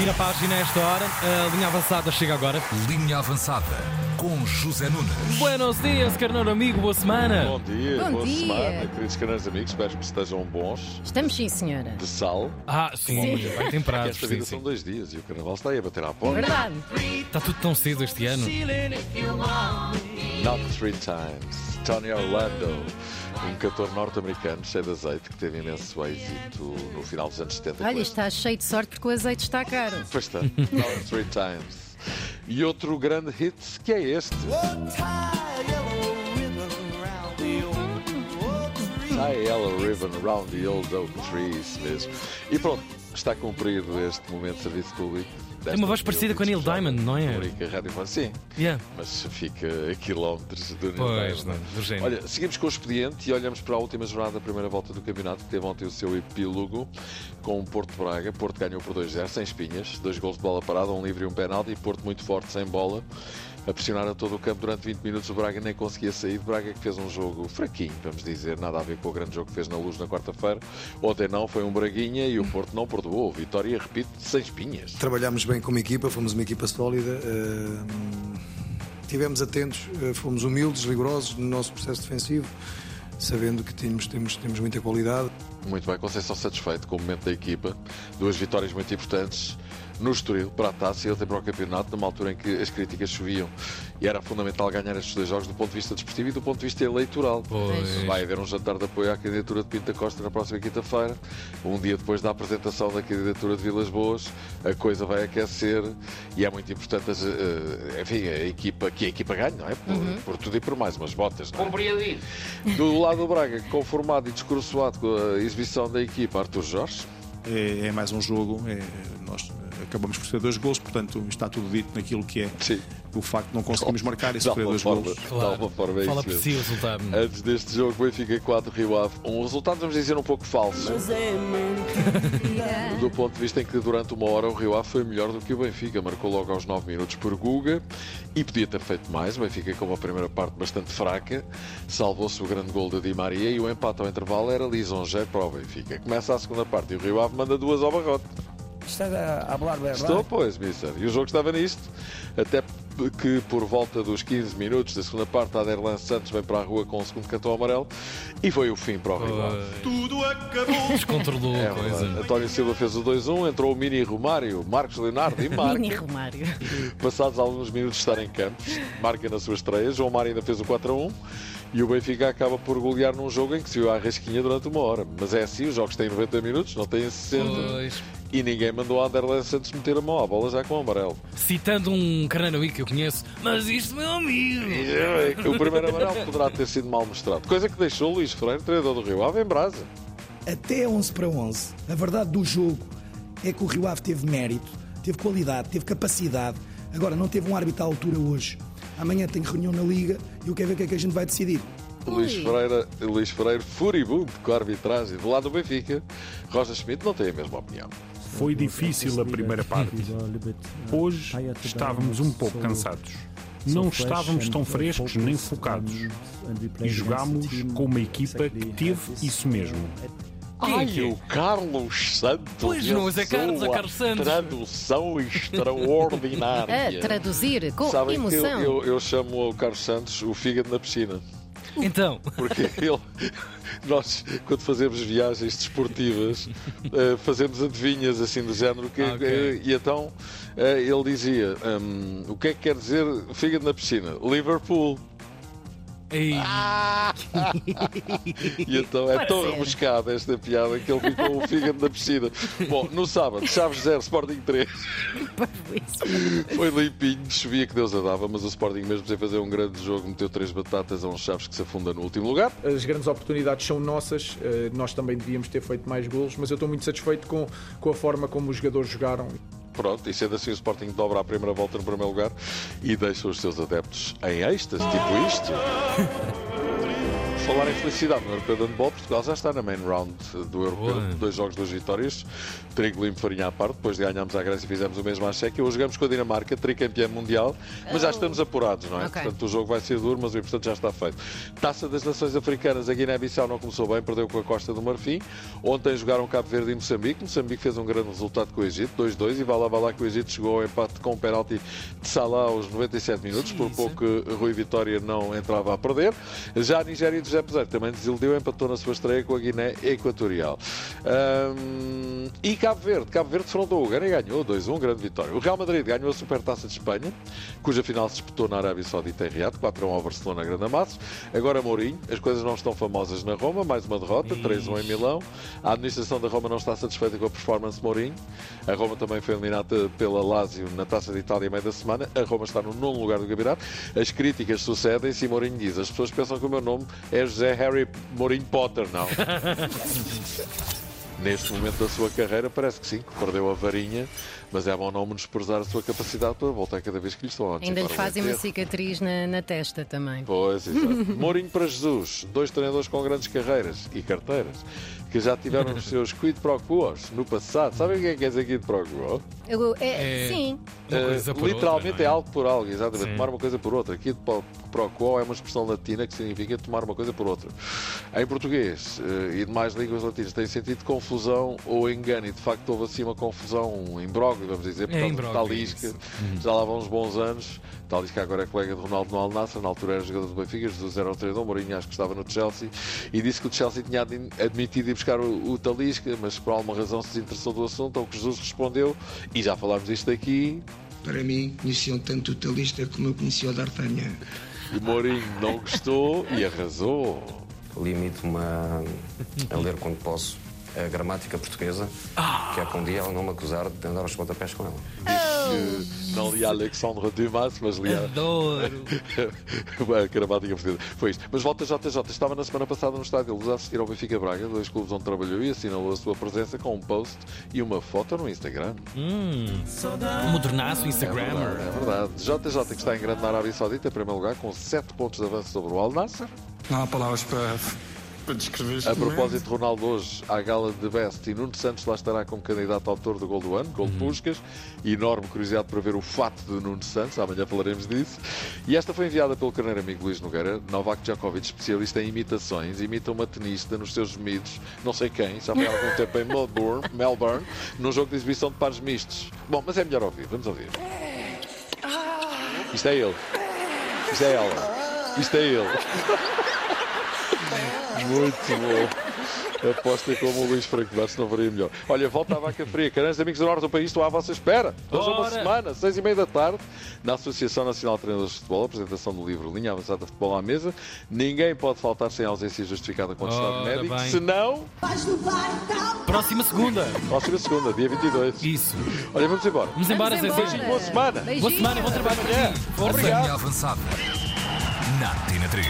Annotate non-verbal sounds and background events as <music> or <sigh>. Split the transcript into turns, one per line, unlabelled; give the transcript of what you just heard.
Vira a página a esta hora. A linha avançada chega agora.
Linha Avançada com José Nunes.
Buenos dias, carneiro amigo. Boa semana.
Bom dia,
Bom
boa
dia.
semana, queridos canais amigos. Espero que estejam bons,
Estamos sim, senhora.
de sal.
Ah, sim,
Sim.
bem temperados.
esta
Sim,
vida são
sim.
dois dias e o carnaval está aí a bater à porta.
Verdade.
Está tudo tão cedo este ano.
Not three times. Tony Orlando, um cantor norte-americano cheio de azeite que teve imenso êxito no final dos anos 70.
Olha, está cheio de sorte porque o azeite está caro.
Pois está. <laughs> Three times. E outro grande hit que é este. Tie Yellow Ribbon Around the Old Oak Tree, isso mesmo. E pronto, está cumprido este momento de serviço público.
Tem uma voz parecida com a Neil Diamond, não é?
Única rádio Sim,
Yeah.
mas fica a quilómetros do Neil
Pois,
Diamond.
não.
Olha, seguimos com o expediente e olhamos para a última jornada da primeira volta do campeonato, que teve ontem o seu epílogo com o Porto Braga. Porto ganhou por 2-0, sem espinhas, dois gols de bola parada, um livre e um penalti. E Porto muito forte, sem bola, a pressionar a todo o campo durante 20 minutos. O Braga nem conseguia sair. Braga que fez um jogo fraquinho, vamos dizer, nada a ver com o grande jogo que fez na luz na quarta-feira. Ontem não, foi um Braguinha e o Porto não perdoou. Vitória, repito, sem espinhas.
Trabalhámos bem como equipa, fomos uma equipa sólida. eh, Tivemos atentos, eh, fomos humildes, rigorosos no nosso processo defensivo, sabendo que temos, temos, temos muita qualidade.
Muito bem, Conceição satisfeito com o momento da equipa. Duas vitórias muito importantes no Estoril, para a taça e ontem para o campeonato, numa altura em que as críticas choviam. E era fundamental ganhar estes dois jogos do ponto de vista desportivo e do ponto de vista eleitoral.
Pois.
Vai haver um jantar de apoio à candidatura de Pinta Costa na próxima quinta-feira. Um dia depois da apresentação da candidatura de Vilas Boas, a coisa vai aquecer e é muito importante as, eh, enfim, a equipa, que a equipa ganhe, não é? Por, por tudo e por mais, umas botas, não é? Do lado do Braga, conformado e descoroçoado com a exibição da equipa, Arthur Jorge.
é, é mais um jogo. é- nós acabamos por ter dois gols, portanto está tudo dito naquilo que é
Sim.
o facto de não conseguimos marcar e sofrer dois
forma,
gols.
de alguma forma é
Fala por si o resultado.
Antes deste jogo, Benfica 4, Rio Ave 1. Um resultado, vamos dizer, um pouco falso. Do ponto de vista em que durante uma hora o Rio Ave foi melhor do que o Benfica. Marcou logo aos 9 minutos por Guga e podia ter feito mais. O Benfica com uma primeira parte bastante fraca. Salvou-se o grande gol de Di Maria e o empate ao intervalo era lisonjeiro para o Benfica. Começa a segunda parte e o Rio Ave manda duas ao barrote.
¿Estás a hablar verdad?
Estou, pois, Mister. E o jogo estava nisto. Até que por volta dos 15 minutos da segunda parte, Aderlan Santos vem para a rua com o segundo cartão amarelo e foi o fim para o Rio Ave.
Tudo acabou!
Descontrolou
É
a coisa.
António Silva fez o 2-1, entrou o Mini Romário, Marcos Leonardo e <laughs>
Mini
marca.
Romário.
Passados alguns minutos de estar em campos, marca na sua estreia. João Mário ainda fez o 4-1 e o Benfica acaba por golear num jogo em que se viu à rasquinha durante uma hora. Mas é assim, os jogos têm 90 minutos, não têm 60.
Pois.
E ninguém mandou a Anderlan Santos meter a mão à bola já com o amarelo.
Citando um amigo que eu conheço, mas isto, meu amigo.
O primeiro amarelo poderá ter sido mal mostrado. Coisa que deixou o Luís Freire, treinador do Rio Ave, em brasa.
Até 11 para 11. A verdade do jogo é que o Rio Ave teve mérito, teve qualidade, teve capacidade. Agora, não teve um árbitro à altura hoje. Amanhã tem reunião na Liga e eu quero ver o que é que a gente vai decidir.
Luís Freire, Luís Freire furibundo com a arbitragem. Do lado do Benfica, Roger Schmidt não tem a mesma opinião.
Foi difícil a primeira parte. Hoje estávamos um pouco cansados. Não estávamos tão frescos nem focados. E jogámos com uma equipa que teve isso mesmo.
Ai, o Carlos Santos.
Pois não, é Carlos, é
a
Carlos Santos.
Tradução extraordinária. <laughs>
A traduzir com
Sabem que eu,
emoção.
eu, eu chamo o Carlos Santos o fígado na piscina.
Então,
Porque ele, nós, quando fazemos viagens desportivas, eh, fazemos adivinhas assim do género. Que,
Ah, ok.
eh, e então eh, ele dizia: hum, O que é que quer dizer fígado na piscina? Liverpool.
Ei,
E então é tão rebuscada esta piada que ele ficou o fígado na piscina. Bom, no sábado, Chaves 0, Sporting 3. Foi limpinho, chovia que Deus a dava, mas o Sporting, mesmo sem fazer um grande jogo, meteu três batatas a um Chaves que se afunda no último lugar.
As grandes oportunidades são nossas, eh, nós também devíamos ter feito mais golos, mas eu estou muito satisfeito com, com a forma como os jogadores jogaram.
Pronto, e sendo assim, o Sporting dobra a primeira volta no primeiro lugar e deixa os seus adeptos em êxtase, tipo isto. <laughs> falar em felicidade no Europeu de Handball, Portugal já está na main round do Europeu.
Boa.
Dois jogos, duas vitórias. Trigo limpo, farinha à parte. Depois de ganharmos a Grécia, fizemos o mesmo à Chequia. Hoje jogamos com a Dinamarca, tricampeã mundial. Mas já estamos apurados, não é?
Ok.
Portanto, o jogo vai ser duro, mas o importante já está feito. Taça das Nações Africanas, a Guiné-Bissau não começou bem, perdeu com a Costa do Marfim. Ontem jogaram Cabo Verde e Moçambique. Moçambique fez um grande resultado com o Egito, 2-2. E vai lá, vai lá que o Egito chegou ao empate com o penalti de Salah aos 97 minutos. Por pouco que Rui Vitória não entrava a perder. Já a Nigéria de José Peseiro também desiludiu, empatou na sua estreia com a Guiné Equatorial. Ahm, e Cabo Verde. Cabo Verde defrontou o Gana e ganhou 2-1, grande vitória. O Real Madrid ganhou a Supertaça de Espanha, cuja final se disputou na Arábia Saudita em Riad, 4-1 ao Barcelona Grande Amassos. Agora Mourinho, as coisas não estão famosas na Roma, mais uma derrota, 3-1 em Milão. A administração da Roma não está satisfeita com a performance de Mourinho. A Roma também foi eliminada pela Lazio na Taça de Itália a meio da semana. A Roma está no nono lugar do campeonato. As críticas sucedem-se e Mourinho diz: as pessoas pensam que o meu nome é José Harry Mourinho Potter, não. <laughs> Neste momento da sua carreira, parece que sim, que perdeu a varinha, mas é bom não menosprezar a sua capacidade para voltar cada vez que lhe estão a
Ainda lhe fazem uma cicatriz na, na testa também.
Pois, exato. <laughs> Mourinho para Jesus, dois treinadores com grandes carreiras e carteiras, que já tiveram os seus quid pro quos no passado. Sabem o que é que quer dizer quid pro quo?
Eu- é,
É-
Sim,
Eh, literalmente
outra,
é
não
algo por algo, exatamente.
Sim.
Tomar uma coisa por outra. Quid pro, pro quo é uma expressão latina que significa tomar uma coisa por outra. Em português eh, e demais línguas latinas tem sentido de confusão ou engano, e de facto houve assim uma confusão, um imbróglio, vamos dizer, por
É
causa
imbróglio,
Talisca.
isso.
Já lá vão uns bons anos. Talisca agora é colega de Ronaldo no Al Nassr, na altura era jogador do Benfica, Jesus era o treinador, Mourinho acho que estava no Chelsea, e disse que o Chelsea tinha admi- admitido ir buscar o, o Talisca, mas por alguma razão se desinteressou do assunto, ao que Jesus respondeu, e já falámos disto aqui,
Para mim, conheciam tanto o Talista como eu conhecia o D'Artagnan.
e Mourinho não gostou e arrasou.
Limito-me a, a ler quando posso a gramática portuguesa, que é para um dia ela não me acusar de andar aos pontapés com ela.
Que não lia Alexandre Dumas, mas lia
Adoro. <laughs>
a gramática portuguesa. Foi isto. Mas volta JJ, estava na semana passada no estádio Luz a assistir ao Benfica Braga, dois clubes onde trabalhou e assinalou a sua presença com um post e uma foto no Instagram.
Hum, modernaço
É
Instagrammer.
verdade, é verdade. JJ que está em grande na Arábia Saudita, em primeiro lugar, com 7 pontos de avanço sobre o Al Nassr.
Não há palavras para, para descrever este
A propósito de Ronaldo hoje, à gala de Best e Nuno Santos lá estará como candidato ao autor do gol do ano, gol de Puscas. Enorme curiosidade para ver o fato de Nuno Santos, amanhã falaremos disso. E esta foi enviada pelo carneiro amigo Luís Nogueira, Novak Djokovic, especialista em imitações, imita uma tenista nos seus gemidos, não sei quem, já foi há algum tempo em Melbourne, <laughs> Melbourne, num jogo de exibição de pares mistos. Bom, mas é melhor ouvir, vamos ouvir. Isto é ele. Isto é ela. Isto é ele. <laughs> Muito bom. Aposta como o Luís Franco Bastos não faria melhor. Olha, volta à vaca fria. Caranhos, amigos do Norte do país, estou à vossa espera. Hoje é uma semana, seis e meia da tarde, na Associação Nacional de Treinadores de Futebol, apresentação do livro Linha Avançada de Futebol à Mesa. Ninguém pode faltar sem ausência justificada com atestado
Ora
médico,
bem.
senão,
Próxima segunda.
próxima segunda, dia 22.
Isso.
Olha, vamos embora.
Vamos embora,
Vamos.
Boa semana.
Boa semana e bom trabalho. Força.
Linha avançada. Na Tina 3.